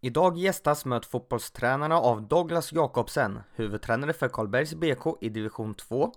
Idag gästas Möt fotbollstränarna av Douglas Jakobsen, huvudtränare för Karlbergs BK i division 2.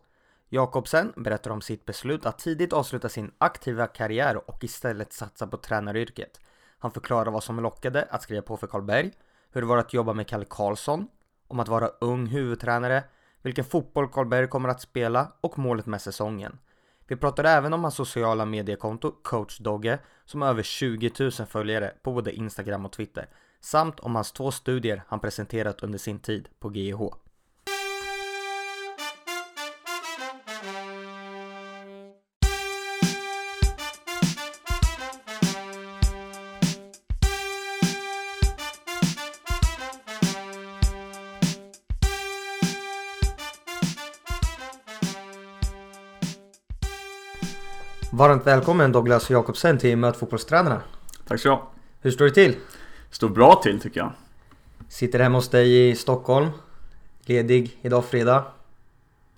Jakobsen berättar om sitt beslut att tidigt avsluta sin aktiva karriär och istället satsa på tränaryrket. Han förklarar vad som lockade att skriva på för Karlberg, hur det var att jobba med Kalle Karlsson, om att vara ung huvudtränare, vilken fotboll Karlberg kommer att spela och målet med säsongen. Vi pratar även om hans sociala mediekonto Coach Dogge som har över 20 000 följare på både Instagram och Twitter samt om hans två studier han presenterat under sin tid på GIH. Varmt välkommen Douglas Jakobsen till Möt fotbollstränarna. Tack så du. Hur står det till? Står bra till tycker jag. Sitter hemma hos dig i Stockholm. Ledig idag fredag.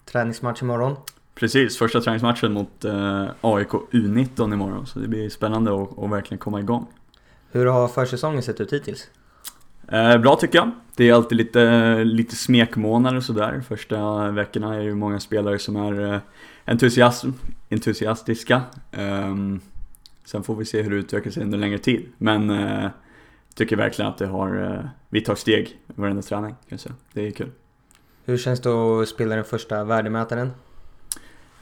Träningsmatch imorgon. Precis, första träningsmatchen mot eh, AIK U19 imorgon. Så det blir spännande att, att verkligen komma igång. Hur har försäsongen sett ut hittills? Eh, bra tycker jag. Det är alltid lite, lite smekmånader och sådär. Första veckorna är det ju många spelare som är eh, entusiast, entusiastiska. Um, sen får vi se hur det utvecklar sig under längre tid. Men uh, tycker verkligen att det har, uh, vi tar steg varenda träning kan jag säga. Det är kul. Hur känns det att spela den första värdemätaren?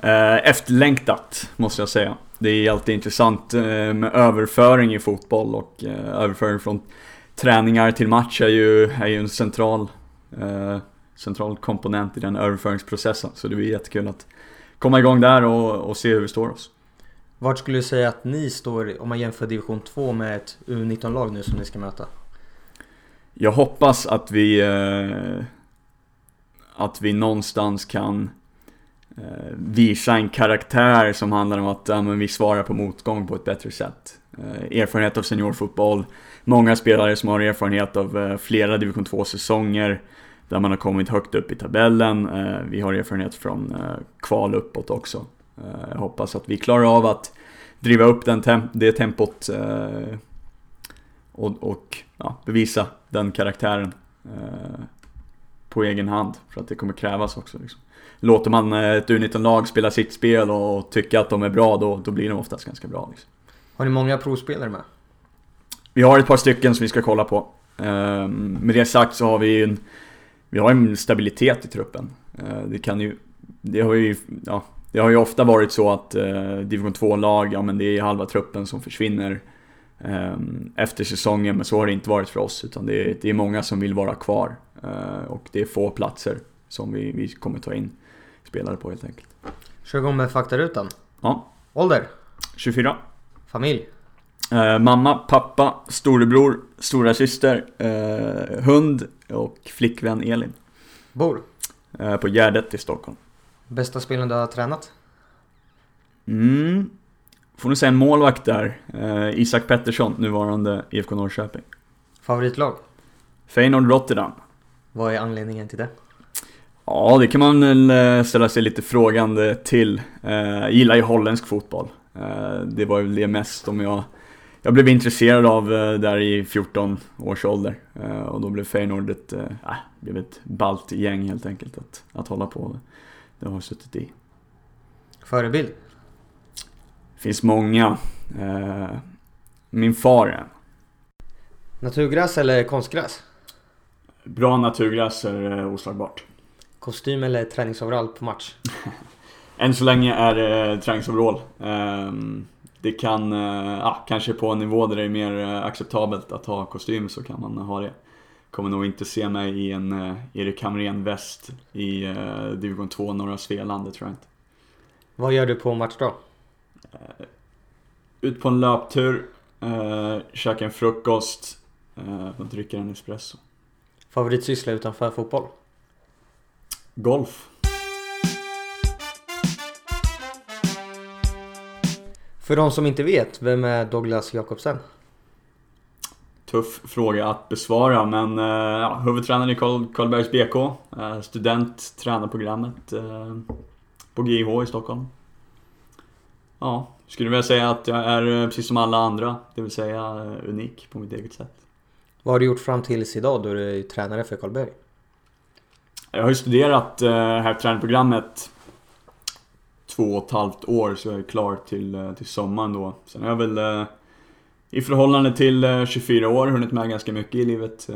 Uh, efterlängtat måste jag säga. Det är alltid intressant uh, med överföring i fotboll och överföring från träningar till match är ju, är ju en central, central komponent i den överföringsprocessen. Så det blir jättekul att komma igång där och, och se hur vi står oss. Vart skulle du säga att ni står om man jämför division 2 med ett U19-lag nu som ni ska möta? Jag hoppas att vi eh, att vi någonstans kan eh, visa en karaktär som handlar om att ja, men vi svarar på motgång på ett bättre sätt. Eh, erfarenhet av seniorfotboll, många spelare som har erfarenhet av eh, flera division 2-säsonger där man har kommit högt upp i tabellen. Eh, vi har erfarenhet från eh, kval uppåt också. Eh, jag hoppas att vi klarar av att driva upp den tem det tempot och, och ja, bevisa den karaktären på egen hand. För att det kommer krävas också. Liksom. Låter man ett U19-lag spela sitt spel och tycka att de är bra, då, då blir de oftast ganska bra. Liksom. Har ni många provspelare med? Vi har ett par stycken som vi ska kolla på. Med det sagt så har vi en vi har en stabilitet i truppen. Eh, det kan ju, det har ju, ja, det har ju ofta varit så att eh, division 2-lag, ja men det är halva truppen som försvinner eh, efter säsongen, men så har det inte varit för oss, utan det är, det är många som vill vara kvar. Eh, och det är få platser som vi, vi kommer ta in spelare på helt enkelt. Kör igång med faktarutan. Ja. Ålder? 24. Familj? Eh, mamma, pappa, storebror, stora syster, eh, hund och flickvän Elin. Bor? Eh, på Gärdet i Stockholm. Bästa spelaren du har tränat? Mm. Får nog säga en målvakt där. Eh, Isak Pettersson, nuvarande IFK Norrköping. Favoritlag? Feyenoord Rotterdam. Vad är anledningen till det? Ja, det kan man väl eh, ställa sig lite frågande till. Eh, gillar ju holländsk fotboll. Eh, det var väl det mest om jag jag blev intresserad av eh, där i 14 års ålder eh, och då blev Feyenoord ett, äh, blev ett ballt gäng helt enkelt att, att hålla på. Det har suttit i. Förebild? Det finns många. Min far är Naturgräs eller konstgräs? Bra naturgräs är oslagbart. Kostym eller träningsoverall på match? Än så länge är det träningsoverall. Ehm, det kan, eh, ja, kanske på en nivå där det är mer eh, acceptabelt att ha kostym så kan man ha det. Kommer nog inte se mig i en uh, Erik Hamrén-väst i uh, division 2 norra Svealand, det tror jag inte. Vad gör du på match då? Uh, ut på en löptur, uh, käka en frukost uh, och dricka en espresso. Favoritsyssla utanför fotboll? Golf. För de som inte vet, vem är Douglas Jakobsen? Tuff fråga att besvara men eh, ja, huvudtränare i Karlbergs BK, eh, student, tränarprogrammet eh, på GIH i Stockholm. Ja, skulle vilja säga att jag är precis som alla andra, det vill säga unik på mitt eget sätt. Vad har du gjort fram tills idag då du är tränare för Karlberg? Jag har ju studerat här tränarprogrammet två och ett halvt år så jag är klar till, till sommaren då. Sen har jag väl i förhållande till 24 år hunnit med ganska mycket i livet.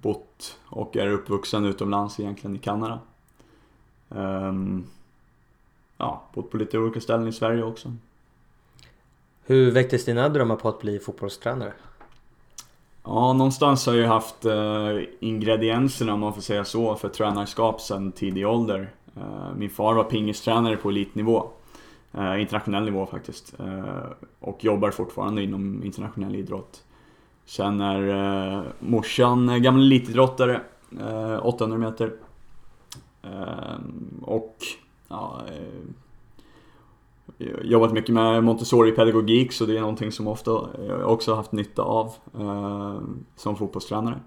Bott och är uppvuxen utomlands egentligen i Kanada. Ehm, ja, bott på lite olika ställen i Sverige också. Hur väcktes dina drömmar på att bli fotbollstränare? Ja, någonstans har jag haft eh, ingredienserna om man får säga så för tränarskap sedan tidig ålder. Eh, min far var pingistränare på elitnivå. Eh, internationell nivå faktiskt. Eh, och jobbar fortfarande inom internationell idrott. Sen är eh, morsan eh, gammal elitidrottare, eh, 800 meter. Eh, och ja, jobbat mycket med Montessori-pedagogik så det är någonting som ofta jag också haft nytta av eh, som fotbollstränare.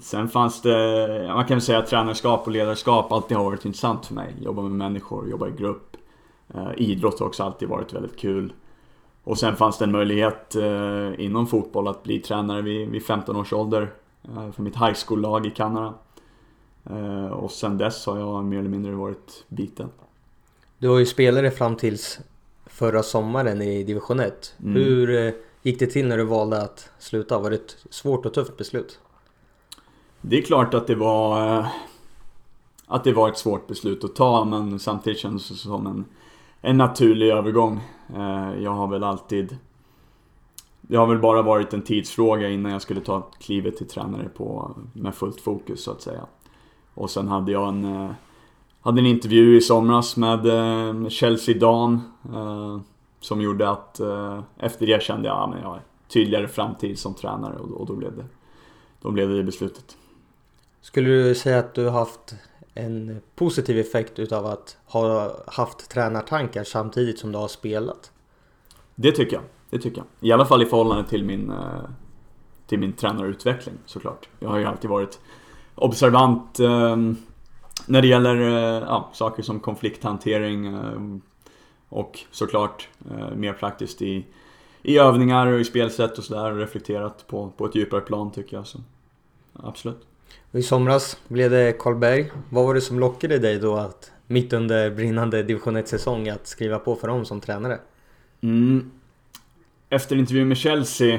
Sen fanns det, man kan säga att tränarskap och ledarskap alltid har varit intressant för mig. Jobba med människor, jobba i grupp. Eh, idrott har också alltid varit väldigt kul. Och sen fanns det en möjlighet eh, inom fotboll att bli tränare vid, vid 15 års ålder eh, för mitt high school-lag i Kanada. Och sen dess har jag mer eller mindre varit biten. Du var ju spelare fram tills förra sommaren i division 1. Mm. Hur gick det till när du valde att sluta? Var det ett svårt och tufft beslut? Det är klart att det var att det var ett svårt beslut att ta men samtidigt kändes det som en, en naturlig övergång. Eh, jag har väl alltid det har väl bara varit en tidsfråga innan jag skulle ta klivet till tränare på, med fullt fokus så att säga. Och sen hade jag en eh, hade en intervju i somras med eh, Chelsea Dan som gjorde att efter det kände jag ah, att jag har tydligare framtid som tränare och, och då, blev det, då blev det beslutet. Skulle du säga att du har haft en positiv effekt utav att ha haft tränartankar samtidigt som du har spelat? Det tycker jag. Det tycker jag. I alla fall i förhållande till min, eh, till min tränarutveckling såklart. Jag har ju alltid varit observant eh, när det gäller eh, ja, saker som konflikthantering eh, och såklart eh, mer praktiskt i, i övningar och i spelsätt och sådär reflekterat på, på ett djupare plan tycker jag. Så, absolut. I somras blev det Karlberg. Vad var det som lockade dig då att mitt under brinnande division 1-säsong att skriva på för dem som tränare? Mm. Efter intervjun med Chelsea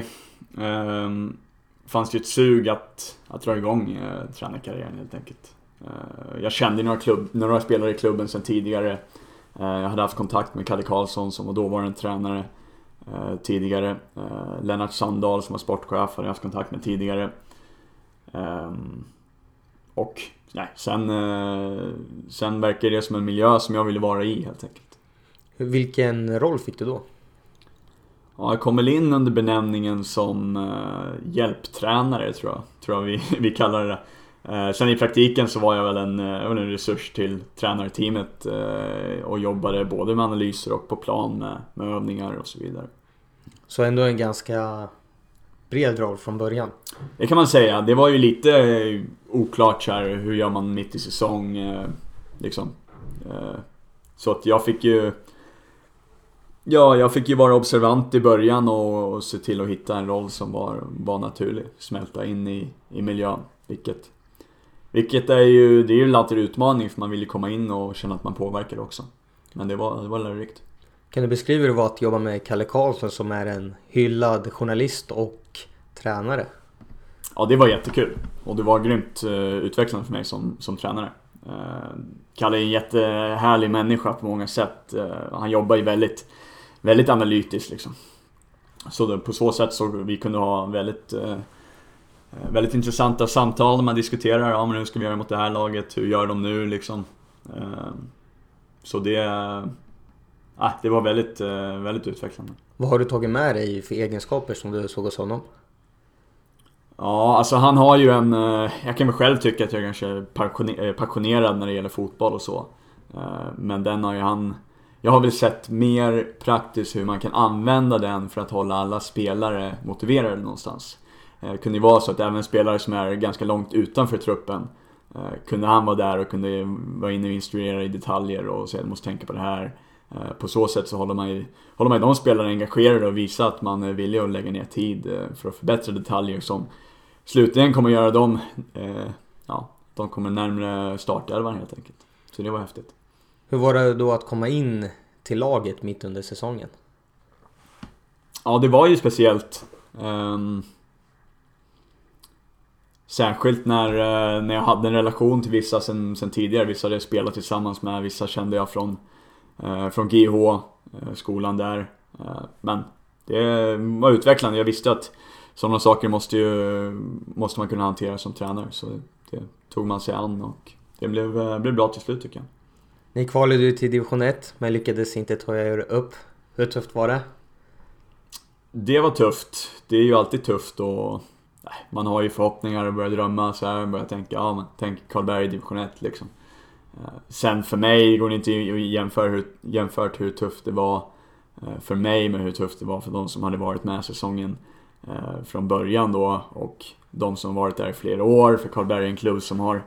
eh, fanns det ju ett sug att, att dra igång eh, tränarkarriären helt enkelt. Eh, jag kände några, klubb, några spelare i klubben sedan tidigare. Eh, jag hade haft kontakt med Kalle Karlsson som var dåvarande tränare eh, tidigare. Eh, Lennart Sandahl som var sportchef hade jag haft kontakt med tidigare. Ehm, och nej, sen, sen verkar det som en miljö som jag ville vara i helt enkelt. Vilken roll fick du då? Ja, jag kom väl in under benämningen som hjälptränare tror jag, tror jag vi, vi kallar det. Eh, sen i praktiken så var jag väl en, eh, en resurs till tränarteamet eh, och jobbade både med analyser och på plan med, med övningar och så vidare. Så ändå en ganska bred roll från början? Det kan man säga. Det var ju lite oklart så här, hur gör man mitt i säsong liksom. Så att jag fick ju Ja, jag fick ju vara observant i början och, och se till att hitta en roll som var, var naturlig. Smälta in i, i miljön, vilket vilket är ju, det är ju alltid en utmaning för man vill ju komma in och känna att man påverkar också. Men det var, det var lärorikt. Kan du beskriva hur det var att jobba med Kalle Karlsson som är en hyllad journalist och tränare? Ja, det var jättekul. Och det var grymt uh, utvecklande för mig som, som tränare. Uh, Kalle är en jättehärlig människa på många sätt. Uh, han jobbar ju väldigt, väldigt analytiskt liksom. Så på så sätt så vi kunde ha väldigt Eh, väldigt intressanta samtal när man diskuterar, ja men hur ska vi göra mot det här laget, hur gör de nu liksom? Eh, så det, det var väldigt, väldigt utvecklande. Vad har du tagit med dig för egenskaper som du såg hos honom? Ja, alltså han har ju en... Eh, jag kan väl själv tycka att jag kanske är eh, passionerad när det gäller fotboll och så. Eh, men den har ju han... Jag har väl sett mer praktiskt hur man kan använda den för att hålla alla spelare motiverade någonstans. Det kunde ju vara så att även spelare som är ganska långt utanför truppen kunde han vara där och kunde vara inne och instruera i detaljer och säga att du måste tänka på det här. På så sätt så håller man ju, håller man ju de spelarna engagerade och visar att man är villig att lägga ner tid för att förbättra detaljer som slutligen kommer göra dem, eh, ja, de kommer närmare startelvan helt enkelt. Så det var häftigt. Hur var det då att komma in till laget mitt under säsongen? Ja, det var ju speciellt. Um, särskilt när, uh, när jag hade en relation till vissa sen, sen tidigare. Vissa hade jag spelat tillsammans med, vissa kände jag från, uh, från GH, eh, skolan där. men det var utvecklande. Jag visste att sådana saker måste, ju, måste man kunna hantera som tränare. Så det tog man sig an och det blev, blev bra till slut tycker jag. Ni kvalade ju till division 1 men lyckades inte ta er upp. Hur tufft var det? Det var tufft. Det är ju alltid tufft och man har ju förhoppningar och börjar drömma så här, börjar tänka, ja men tänk Karlberg i division 1 liksom. Eh, sen för mig går det inte att jämföra hur, jämfört hur tufft det var eh, för mig med hur tufft det var för de som hade varit med säsongen eh, Eh, från början då och de som varit där i flera år. För Karlberg är en klubb som har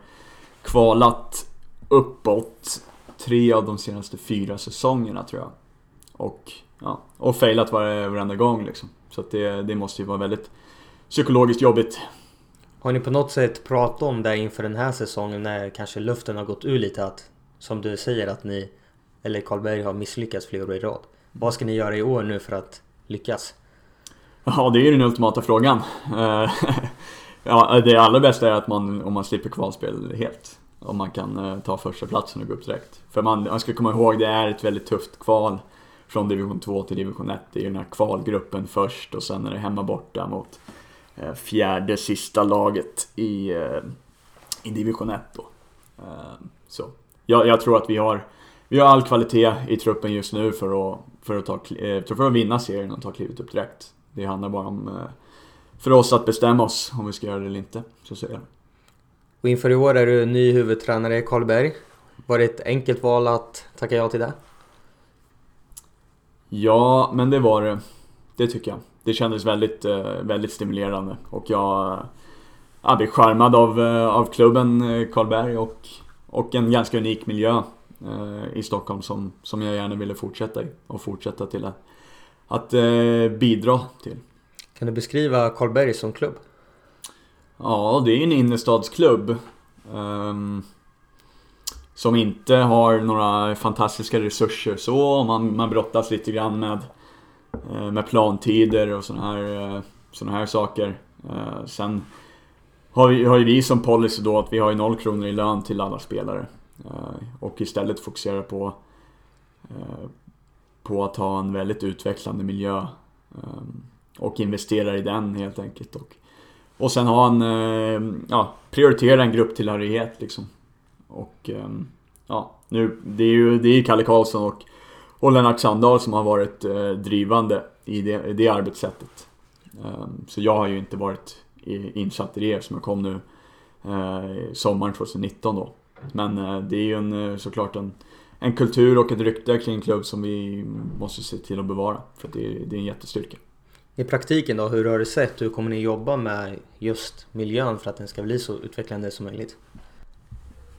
kvalat uppåt tre av de senaste fyra säsongerna tror jag. Och, ja, och failat varenda gång liksom. Så att det, det måste ju vara väldigt psykologiskt jobbigt. Har ni på något sätt pratat om det inför den här säsongen när kanske luften har gått ur lite att som du säger att ni eller Karlberg har misslyckats flera år i rad. Vad ska ni göra i år nu för att lyckas? Ja, det är ju den ultimata frågan. Eh, ja, det allra bästa är att man, om man slipper kvalspel helt. Om man kan eh, ta första platsen och gå upp direkt. För man, man ska komma ihåg, det är ett väldigt tufft kval från division 2 till division 1. Det är ju den här kvalgruppen först och sen är det hemma borta mot eh, fjärde sista laget i, i division 1 då. Så jag, jag, tror att vi har, vi har all kvalitet i truppen just nu för att, för att, ta, för att vinna serien och ta klivet upp direkt. Det handlar bara om för oss att bestämma oss om vi ska göra det eller inte. Så säger jag. Och inför i år är du ny huvudtränare i Karlberg. Var det ett enkelt val att tacka ja till det? Ja, men det var det. Det tycker jag. Det kändes väldigt, eh, väldigt stimulerande och jag, jag blev charmad av, eh, av klubben eh, Karlberg och, och en ganska unik miljö i Stockholm som, som jag gärna ville fortsätta i och fortsätta till att, att bidra till. Kan du beskriva Karlberg som klubb? Ja, det är en innerstadsklubb. Um, som inte har några fantastiska resurser så. Man, man brottas lite grann med, uh, med plantider och sådana här, uh, såna här saker. Uh, sen har, vi, har ju vi som policy då att vi har noll kronor i lön till alla spelare. och istället fokuserar på, på att ha en väldigt utvecklande miljö. Ehm, och investerar i den helt enkelt. Och, och sen har han... Ehm, ja, prioriterar en grupptillhörighet liksom. Och ehm, ja, nu, det är ju det är Kalle Karlsson och, och Lennart Sandahl som har varit eh, drivande i det, i det arbetssättet. Så jag har ju inte varit insatt i det eftersom jag kom nu eh, sommaren 2019 då. Men eh, det är ju en, såklart en, en kultur och ett rykte kring en klubb som vi måste se till att bevara. För det, det är en jättestyrka. I praktiken då, hur har du sett? Hur kommer ni jobba med just miljön för att den ska bli så utvecklande som möjligt?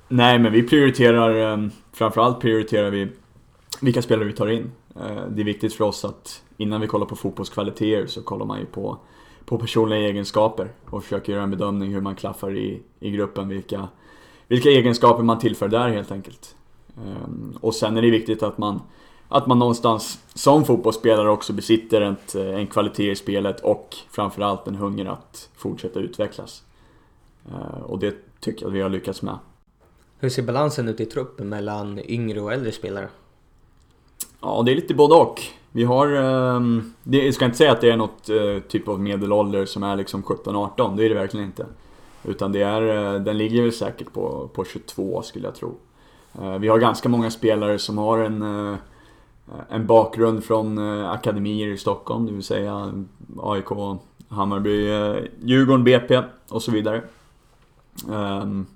Nej, men vi prioriterar, eh, framförallt prioriterar vi vilka spelare vi tar in. Eh, det är viktigt för oss att innan vi kollar på fotbollskvaliteter så kollar man ju på, på personliga egenskaper och försöker göra en bedömning hur man klaffar i, i gruppen, vilka, vilka egenskaper man tillför där helt enkelt. Eh, och sen är det viktigt att man att man någonstans som fotbollsspelare också besitter ett, eh, en kvalitet i spelet och framförallt en hunger att fortsätta utvecklas. Eh, och det tycker jag att vi har lyckats med. Hur ser balansen ut i truppen mellan yngre och äldre spelare? Ja, det är lite både och. Vi har, ehm, jag ska inte säga att det är något eh, typ av medelålder som är liksom 17-18, det är det verkligen inte. Utan det är, den ligger väl säkert på, på 22 skulle jag tro. Eh, vi har ganska många spelare som har en eh, en bakgrund från eh, akademier i Stockholm, det vill säga AIK, Hammarby, Djurgården, BP och så vidare. Ehm,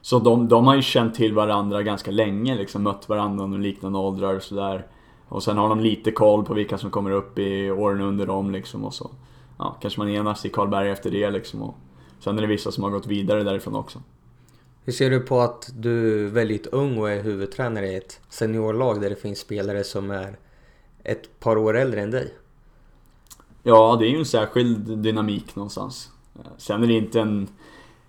så de, de har ju känt till varandra ganska länge, liksom mött varandra under liknande åldrar och sådär. Och sen har de lite koll på vilka som kommer upp i åren under dem liksom och så. Ja, kanske man enas i Karlberg efter det liksom. Och sen är det vissa som har gått vidare därifrån också. Hur ser du på att du är väldigt ung och är huvudtränare i ett seniorlag där det finns spelare som är ett par år äldre än dig? Ja, det är ju en särskild dynamik någonstans. Eh, sen är det inte en,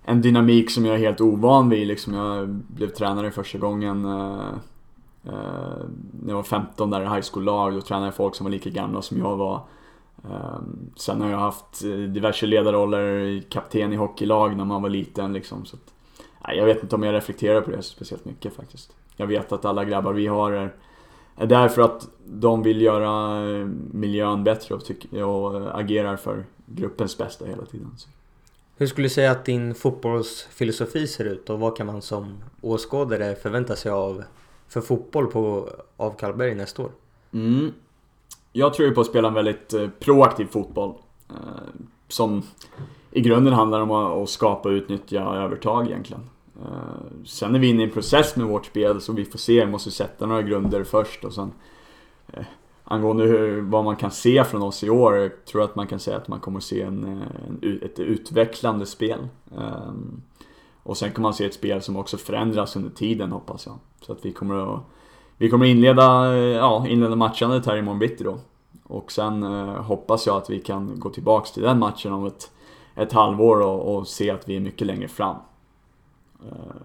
en dynamik som jag är helt ovan vid. Liksom jag blev tränare första gången eh, eh, när jag var 15 där i high school-lag. Då tränade jag folk som var lika gamla som jag var. Eh, sen har jag haft eh, diverse ledarroller, kapten i hockeylag när man var liten liksom. Så att, nej, jag vet inte om jag reflekterar på det speciellt mycket faktiskt. Jag vet att alla grabbar vi har är är där för att de vill göra eh, miljön bättre och, tyck- och agerar för gruppens bästa hela tiden. Så. Hur skulle du säga att din fotbollsfilosofi ser ut och vad kan man som åskådare förvänta sig av för fotboll på, av Karlberg nästa år? Mm. Jag tror ju på att spela en väldigt eh, proaktiv fotboll. Eh, som i grunden handlar om att skapa och utnyttja övertag egentligen. Uh, sen är vi inne i en process med vårt spel så vi får se, vi måste sätta några grunder först och sen uh, Angående hur, vad man kan se från oss i år, jag tror att man kan säga att man kommer att se en, eh, en ett utvecklande spel. Um, och sen kommer man se ett spel som också förändras under tiden hoppas jag. Så att vi kommer att vi kommer inleda, ja, inleda matchandet här imorgon bitti då. Och sen uh, hoppas jag att vi kan gå tillbaks till den matchen om ett, ett halvår och, och se att vi är mycket längre fram. Eh,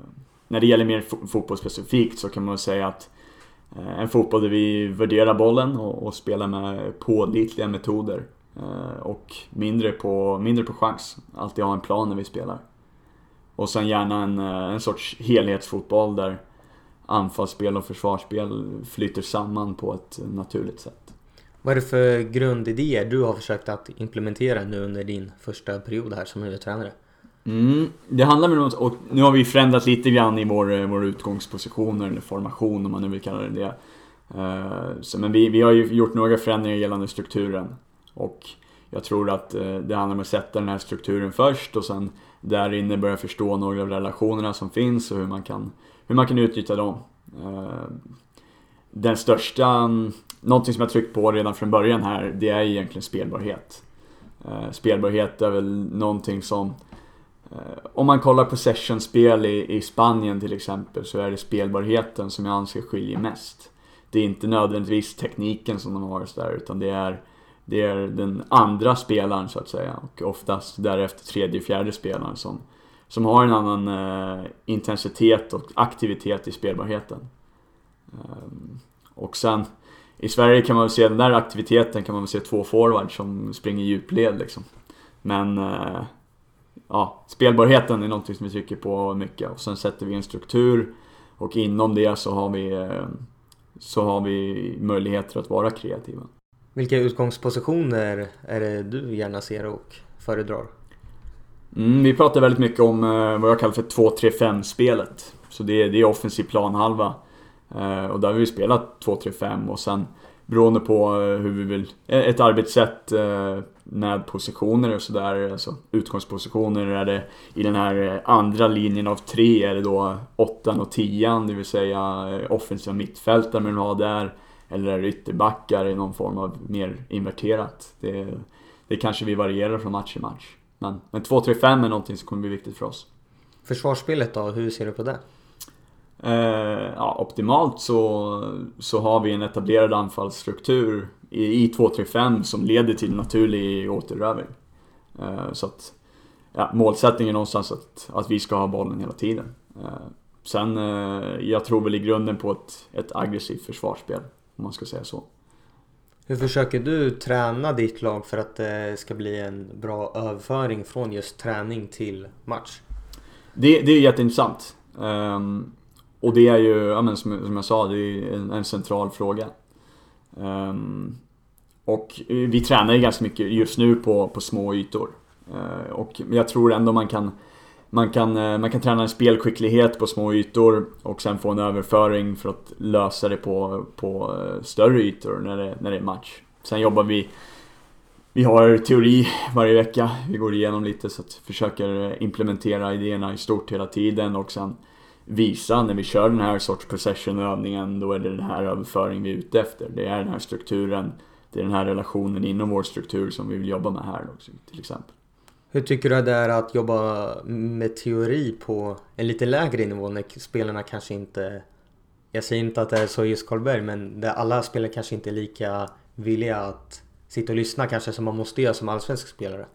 när det gäller mer fotboll specifikt så kan man säga att eh, en fotboll där vi värderar bollen och, och spelar med pålitliga metoder. Eh, och mindre på, mindre på chans. Alltid ha en plan när vi spelar. Och sen gärna en, en sorts helhetsfotboll där anfallsspel och försvarsspel flyter samman på ett naturligt sätt. Vad är det för grundidéer du har försökt att implementera nu under din första period här som huvudtränare? Mm, det handlar väl om, och nu har vi förändrat lite grann i vår, eh, vår utgångspositioner, eller formation om man nu vill kalla det det. Uh, så, men vi, vi har ju gjort några förändringar gällande strukturen. Och jag tror att uh, det handlar om att sätta den här strukturen först och sen där inne börja förstå några av relationerna som finns och hur man kan, hur man kan utnyttja dem. Uh, den största, um, någonting som jag tryckt på redan från början här, det är egentligen spelbarhet. spelbarhet är väl någonting som Eh, om man kollar på sessionspel i, i Spanien till exempel så är det spelbarheten som jag anser skiljer mest. Det är inte nödvändigtvis tekniken som de har där utan det är, det är den andra spelaren så att säga och oftast därefter tredje, fjärde spelaren som, som har en annan eh, intensitet och aktivitet i spelbarheten. Um, och sen i Sverige kan man väl se den där aktiviteten kan man väl se två forwards som springer djupled liksom. Men eh, ja, spelbarheten är någonting som vi trycker på mycket och sen sätter vi en struktur och inom det så har vi, eh, så har vi möjligheter att vara kreativa. Vilka utgångspositioner är det du gärna ser och föredrar? Mm, vi pratar väldigt mycket om eh, vad jag kallar för 2-3-5 spelet. Så det är, det är offensiv planhalva. Eh, och där har vi spelat 2-3-5 och sen beroende på eh, hur vi vill, eh, ett arbetssätt eh, med positioner och sådär, alltså utgångspositioner är det i den här andra linjen av tre är det då åttan och tian, det vill säga offensiva mittfältare man ha där. Eller är det ytterbackar i någon form av mer inverterat. Det, det kanske vi varierar från match till match. Men, men 2-3-5 är någonting som kommer bli viktigt för oss. Försvarsspelet då, hur ser du på det? Eh, ja, optimalt så, så har vi en etablerad anfallsstruktur i, i 2-3-5 som leder till naturlig återövring. Eh, så att ja, målsättningen är någonstans att, att vi ska ha bollen hela tiden. Eh, sen, eh, jag tror väl i grunden på ett, ett aggressivt försvarsspel, om man ska säga så. Hur försöker du träna ditt lag för att det ska bli en bra överföring från just träning till match? Det, det är jätteintressant. Um, och det är ju, ja, men som, som jag sa, det är en, en central fråga. Um, och vi tränar ju ganska mycket just nu på, på små ytor. Uh, och jag tror ändå man kan man kan, uh, man kan träna en spelskicklighet på små ytor och sen få en överföring för att lösa det på, på uh, större ytor när det, när det är match. Sen jobbar vi vi har teori varje vecka, vi går igenom lite så att försöker implementera idéerna i stort hela tiden och sen visa när vi kör den här sorts possession-övningen, då är det den här överföringen vi är ute efter. Det är den här strukturen, det är den här relationen inom vår struktur som vi vill jobba med här också, till exempel. Hur tycker du det är att jobba med teori på en lite lägre nivå när spelarna kanske inte... Jag säger inte att det är så just Karlberg men där alla spelare kanske inte är lika villiga att sitta och lyssna kanske som man måste göra som allsvensk spelare.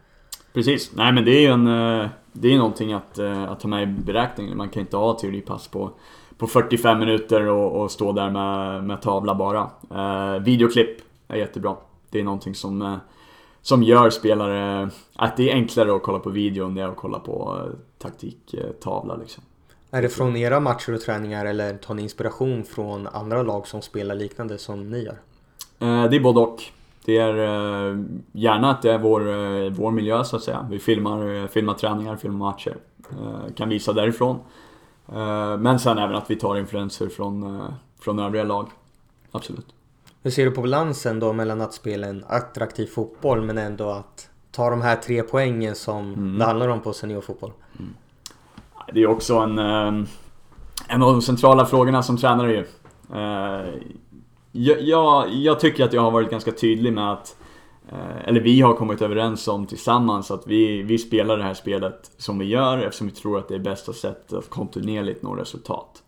Precis, nej men det är ju en... Eh, det är någonting att, eh, att ta med i beräkningen. Man kan inte ha teoripass på, på 45 minuter och, och stå där med, med tavla bara. Eh, videoklipp är jättebra. Det är någonting som, eh, som gör spelare... Att det är enklare att kolla på video än det är att kolla på taktiktavla liksom. Är det från era matcher och träningar eller tar ni inspiration från andra lag som spelar liknande som ni gör? Det är både och. Det är eh, gärna att det är vår, eh, vår miljö så att säga. Vi filmar, filmar träningar, filmar matcher. Kan visa därifrån. Men sen även att vi tar influenser från, från övriga lag. Absolut. Hur ser du på balansen då mellan att spela en attraktiv fotboll men ändå att ta de här tre poängen som mm. det handlar om på seniorfotboll? Mm. Det är också en, en av de centrala frågorna som tränare ju. Jag, jag, jag, tycker att jag har varit ganska tydlig med att eh, eller vi har kommit överens om tillsammans att vi, vi spelar det här spelet som vi gör eftersom vi tror att det är bästa sättet att kontinuerligt nå resultat.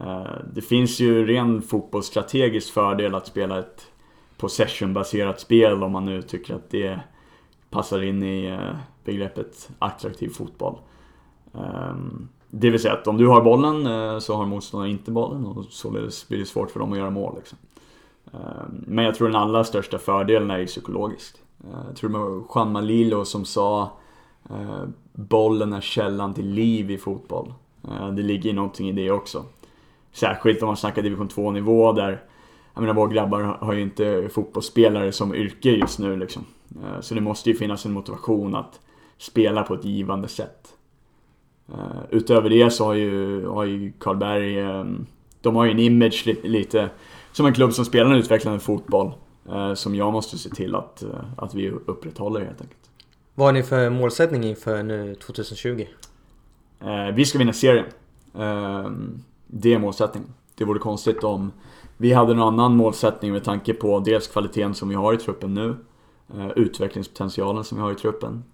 Eh, det finns ju ren fotbollsstrategisk fördel att spela ett possession-baserat spel om man nu tycker att det passar in i eh, begreppet attraktiv fotboll. Ehm, det vill säga att om du har bollen eh, så har motståndaren inte bollen och således blir det svårt för dem att göra mål. Liksom. Eh, men jag tror den allra största fördelen är ju psykologiskt. Eh, jag tror det var Juan Malilo som sa bollen är källan till liv i fotboll. Det ligger någonting i det också. Särskilt om man snackar division 2 nivå där jag menar våra grabbar har ju inte fotbollsspelare som yrke just nu liksom. Så det måste ju finnas en motivation att spela på ett givande sätt. Uh, utöver det så har ju, har ju Karlberg, um, de har ju en image li lite som en klubb som spelar en utvecklande fotboll. Uh, som jag måste se till att, uh, att vi upprätthåller helt enkelt. Vad har ni för målsättning inför nu 2020? vi ska vinna serien. Ehm, det är målsättningen. Det vore konstigt om vi hade någon annan målsättning med tanke på dels kvaliteten som vi har i truppen nu, utvecklingspotentialen som vi har i truppen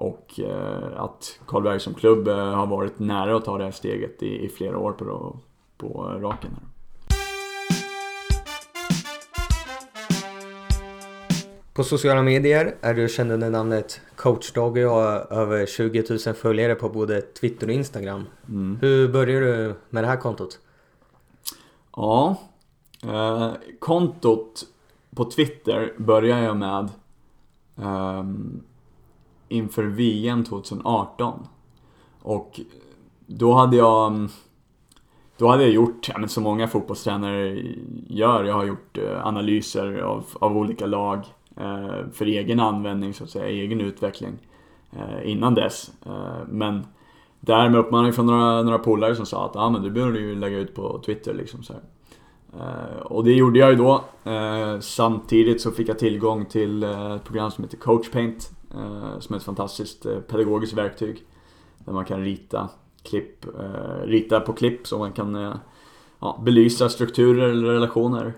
och eh, att Karlberg som klubb eh, har varit nära att ta det här steget i, i flera år på, på raken. Här. På sociala medier är du känd under namnet Coach Doggy och har över 20 000 följare på både Twitter och Instagram. Mm. Hur började du med det här kontot? Ja, eh, kontot på Twitter började jag med um, inför VM 2018. Och då hade jag mm, då hade jag gjort, ja, men som många fotbollstränare gör, jag har gjort eh, analyser av, av olika lag eh, för egen användning, så att säga, egen utveckling eh, innan dess. Eh, men där med uppmaning från några, några polare som sa att ah, men du borde ju lägga ut på Twitter liksom så eh, och det gjorde jag ju då. Eh, samtidigt så fick jag tillgång till eh, ett program som heter Coachpaint Eh, som är ett fantastiskt eh, pedagogiskt verktyg. Där man kan rita, klipp, eh, rita på klipp så man kan ja, belysa strukturer eller relationer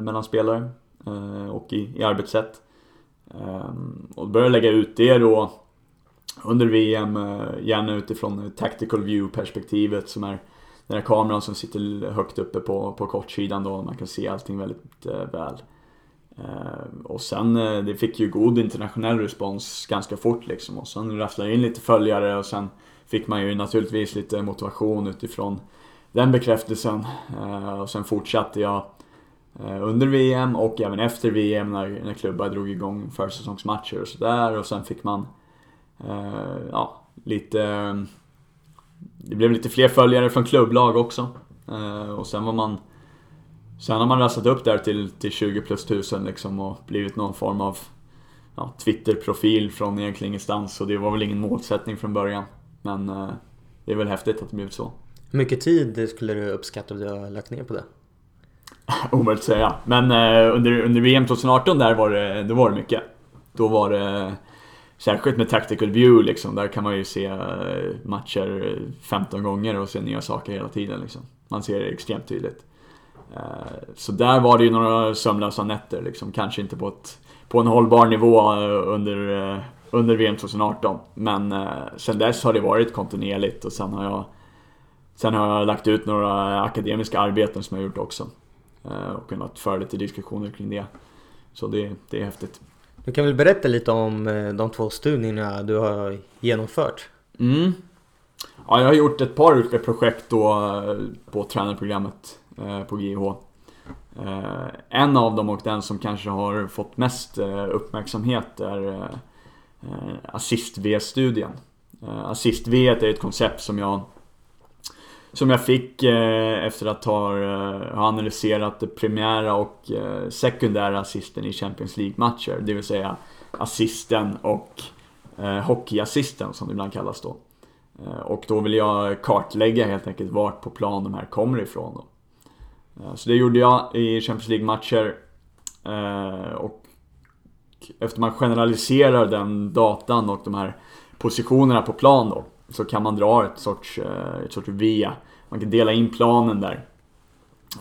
mellan spelare och i, i arbetssätt. och börja lägga ut det då under VM, gärna utifrån tactical view-perspektivet som är den här kameran som sitter högt uppe på, på kortsidan då, man kan se allting väldigt väl. Eh, och sen, eh, det fick ju god internationell respons ganska fort liksom. Och sen rasslade in lite följare och sen fick man ju naturligtvis lite motivation utifrån den bekräftelsen. Eh, och sen fortsatte jag under VM och även efter VM när, när klubbar drog igång försäsongsmatcher och sådär. Och sen fick man, ja, lite... Det blev lite fler följare från klubblag också. Och sen var man Sen har man rassat upp där till, till 20 plus tusen liksom och blivit någon form av ja, Twitter-profil från egentligen ingenstans. Så det var väl ingen målsättning från början. Men eh, det är väl häftigt att det blivit så. Hur mycket tid skulle du uppskatta att du har lagt ner på det? Omöjligt att säga. Men eh, under, under VM 2018 där var det, då var det mycket. Då var det Särskilt med Tactical View liksom, där kan man ju se eh, matcher 15 gånger och se nya saker hela tiden liksom. Man ser det extremt tydligt. Eh, så där var det ju några sömnlösa nätter liksom, kanske inte på, ett, på en hållbar nivå eh, under, eh, under VM 2018. Men sen dess har det varit kontinuerligt och sen har jag Sen har jag lagt ut några akademiska arbeten som jag gjort också. Och kunnat föra lite diskussioner kring det. Så det, det är häftigt. Du kan väl berätta lite om de två studierna du har genomfört? Mm. Ja, jag har gjort ett par olika projekt då på tränarprogrammet Eh, på GIH. Eh, en av dem och den som kanske har fått mest eh, uppmärksamhet är Assist-V-studien. Assist-V är ett koncept som jag som jag fick efter att ha, analyserat det primära och sekundära assisten i Champions League-matcher. Det vill säga assisten och hockeyassisten som det ibland kallas då. Och då vill jag kartlägga helt enkelt vart på plan de här kommer ifrån. Då. Så det gjorde jag i Champions League-matcher. Eh, och efter man generaliserar den datan och de här positionerna på plan då så kan man dra ett sorts, eh, ett sorts V. Man kan dela in planen där.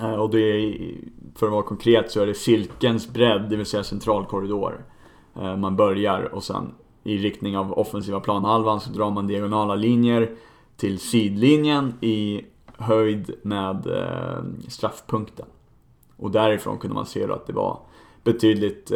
Eh, och det är, för att vara konkret så är det cirkelns bredd, det vill säga centralkorridor. Man börjar och sen i riktning av offensiva planhalvan så drar man diagonala linjer till sidlinjen i höjd med straffpunkten. Och därifrån kunde man se då att det var betydligt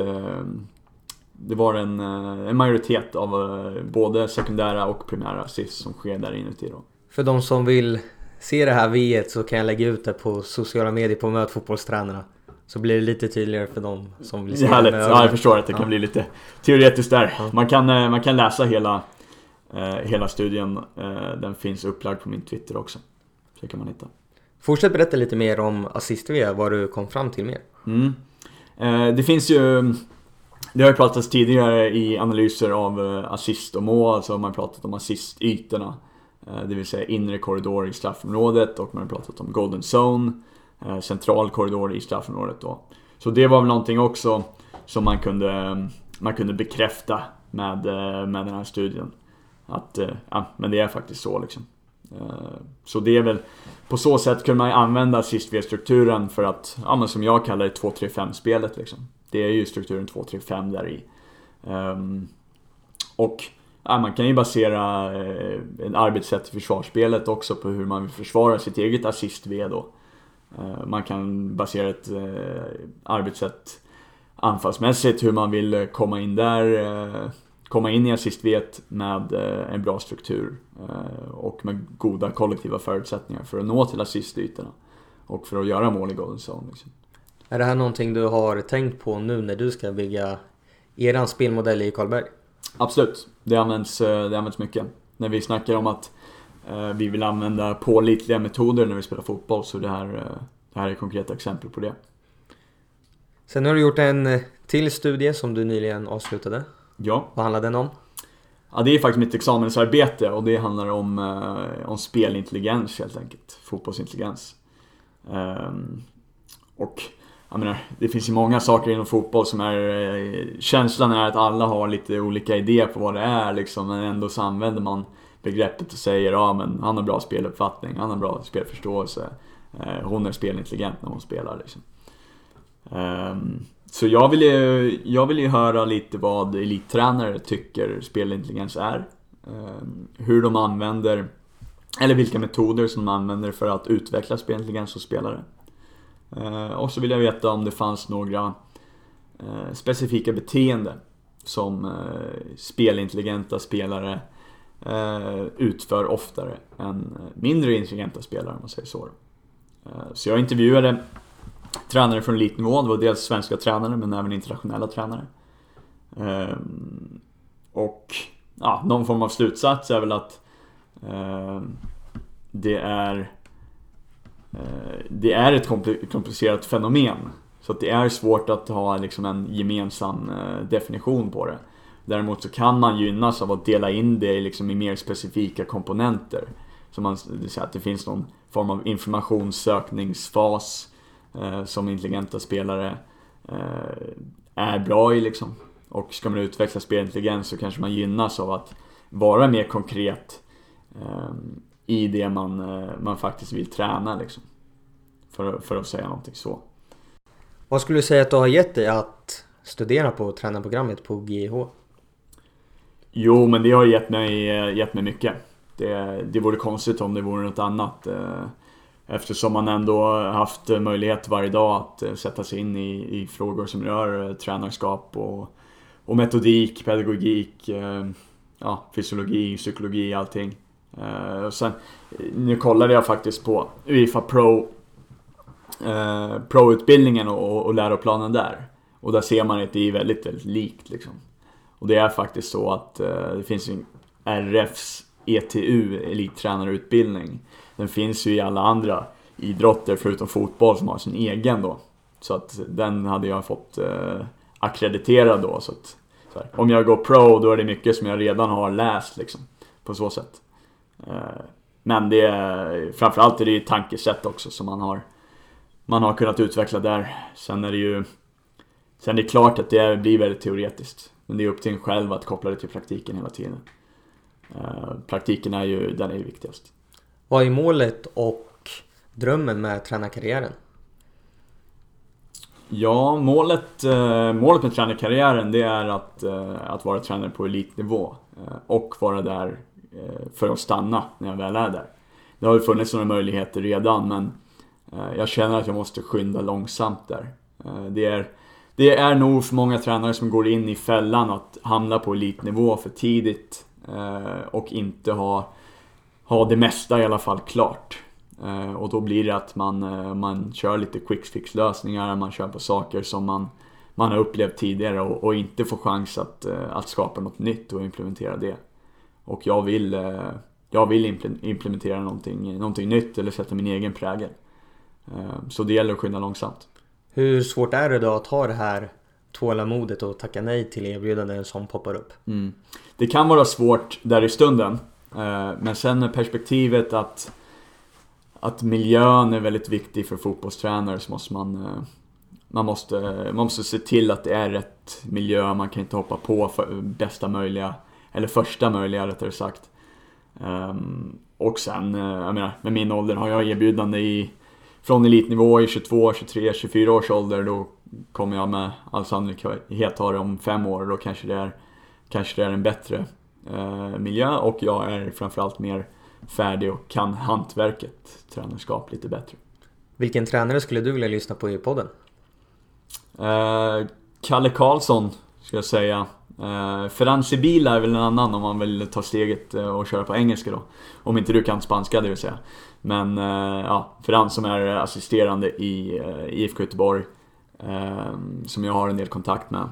det var en, eh, en majoritet av eh, både sekundära och primära assist som sker där inuti då. För de som vill se det här v så kan jag lägga ut det på sociala medier på Möt fotbollstränarna. Så blir det lite tydligare för de som vill se det. Ja, jag förstår att det ja. kan bli lite teoretiskt där. Ja. Man, kan, eh, man kan läsa hela, eh, hela studien. Eh, den finns upplagd på min Twitter också. Kan man hitta. Fortsätt berätta lite mer om assist-V, vad du kom fram till mer. Mm. Eh, det finns ju det har ju pratats tidigare i analyser av eh, assist och mål, så har man pratat om assistytorna. Eh, det vill säga inre korridor i straffområdet och man har pratat om golden zone, central korridor i straffområdet då. Så det var väl någonting också som man kunde, man kunde bekräfta med, med den här studien. Att, ja, men det är faktiskt så liksom. Eh, så det är väl, på så sätt kunde man använda assist-V-strukturen för att, ja men som jag kallar det, 2-3-5-spelet liksom det är ju strukturen 2-3-5 där i. Ehm, och ja, man kan ju basera ett en arbetssätt i försvarsspelet också på hur man vill försvara sitt eget assist-V då. Eh, man kan basera ett arbetssätt anfallsmässigt, hur man vill komma in där, komma in i assist-V med en bra struktur och med goda kollektiva förutsättningar för att nå till assistytorna och för att göra mål i golden zone. Liksom. Är det här någonting du har tänkt på nu när du ska bygga eran spelmodell i Karlberg? Absolut, det används, eh, det används mycket. När vi snackar om att eh, vi vill använda pålitliga metoder när vi spelar fotboll så det här, eh, det här är konkreta exempel på det. Sen har du gjort en till studie som du nyligen avslutade. Ja. Vad handlar den om? Ja, det är faktiskt mitt examensarbete och det handlar om, om spelintelligens helt enkelt. Fotbollsintelligens. Um, och jag menar, det finns ju många saker inom fotboll som är... Eh, känslan är att alla har lite olika idéer på vad det är liksom, men ändå så använder man begreppet och säger ja men han har bra speluppfattning, han har bra spelförståelse. Eh, hon är spelintelligent när hon spelar liksom. Um, så jag vill, ju, jag vill ju höra lite vad elittränare tycker spelintelligens är. Um, hur de använder, eller vilka metoder som de använder för att utveckla spelintelligens hos spelare. Ehm, och så vill jag veta om det fanns några eh, specifika beteenden som eh, spelintelligenta spelare eh, utför oftare än mindre intelligenta spelare om man säger så. Så jag intervjuade tränare från elitnivå, det var dels svenska tränare men även internationella tränare. Ehm, och ja, någon form av slutsats är väl att ehm, det är eh, det är ett komplicerat fenomen. Så att det är svårt att ha liksom en gemensam eh, definition på det. Däremot så kan man gynnas av att dela in det liksom i mer specifika komponenter. Så man, det, säga att det finns någon form av informationssökningsfas eh, som intelligenta spelare eh, är bra i liksom. Och ska man utveckla spelintelligens så kanske man gynnas av att vara mer konkret eh, i det man, eh, man faktiskt vill träna liksom. För, för att säga någonting så. Vad skulle du säga att du har gett dig att studera på tränarprogrammet på GIH? Jo, men det har gett mig, gett mig mycket. Det, det vore konstigt om det vore något annat. Eftersom man ändå haft eh, möjlighet varje dag att eh, sätta sig in i, i frågor som rör eh, tränarskap och, och metodik, pedagogik, ja, fysiologi, psykologi, allting. Och sen, nu kollade jag faktiskt på Uefa Pro eh, Pro-utbildningen och, och läroplanen där. Och där ser man att det är väldigt, väldigt likt liksom. Och det är faktiskt så att eh, det finns en RFs ETU, elittränarutbildning. Den finns ju i alla andra idrotter förutom fotboll som har sin egen då. Så att den hade jag fått eh, akkrediterad då. Så att, så här, om jag går pro då är det mycket som jag redan har läst liksom. På så sätt. Eh, men det är, framförallt är det ju tankesätt också som man har man har kunnat utveckla där. Sen är det ju Sen är det klart att det blir väldigt teoretiskt. Men det är upp till en själv att koppla det till praktiken hela tiden. Eh, praktiken är ju, den är ju viktigast. Vad är målet och drömmen med tränarkarriären? Ja, målet, eh, målet med tränarkarriären det är att, eh, att vara tränare på elitnivå. Eh, och vara där för att stanna när jag väl är där. Det har ju funnits några möjligheter redan men jag känner att jag måste skynda långsamt där. Det är, det är nog för många tränare som går in i fällan att hamna på elitnivå för tidigt och inte ha, ha det mesta i alla fall klart. Och då blir det att man, man kör lite quick fix lösningar, man kör på saker som man, man har upplevt tidigare och, och inte får chans att, att skapa något nytt och implementera det. Och jag vill, jag vill implementera någonting, någonting nytt eller sätta min egen prägel. Eh, så det gäller att skynda långsamt. Hur svårt är det då att ha det här tålamodet och tacka nej till erbjudanden som poppar upp? Mm. Det kan vara svårt där i stunden. Eh, men sen är perspektivet att, att miljön är väldigt viktig för fotbollstränare så måste man eh, man måste, man måste se till att det är rätt miljö, man kan inte hoppa på för bästa möjliga, eller första möjliga rättare sagt. Ehm, och sen, eh, jag menar, med min ålder har jag erbjudande i från elitnivå i 22, 23, 24 års ålder då kommer jag med all sannolikhet ha det om fem år. Då kanske det är, kanske det är en bättre eh, miljö och jag är framförallt mer färdig och kan hantverket, tränarskap lite bättre. Vilken tränare skulle du vilja lyssna på i podden? Eh, Kalle Karlsson, skulle jag säga. Eh, Ferran Sibila är väl en annan om man vill ta steget eh, och köra på engelska då. Om inte du kan spanska det vill säga. Men eh, ja, Ferran som är assisterande i eh, IFK Göteborg. Eh, som jag har en del kontakt med.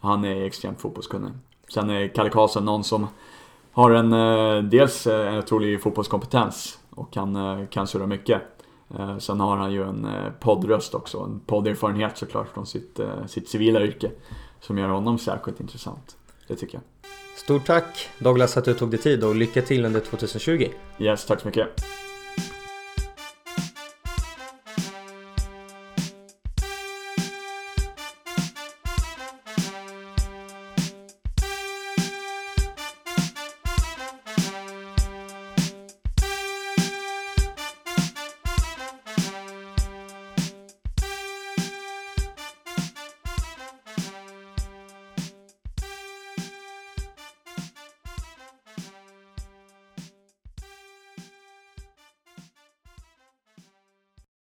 Han är extremt fotbollskunnig. Sen är Kalle Karlsson någon som har en, eh, dels en otrolig fotbollskompetens och kan, kan surra mycket. Sen har han ju en poddröst också, en podderfarenhet såklart från sitt, sitt civila yrke som gör honom särskilt intressant. Det tycker jag. Stort tack Douglas att du tog dig tid och lycka till under 2020. Yes, tack så mycket.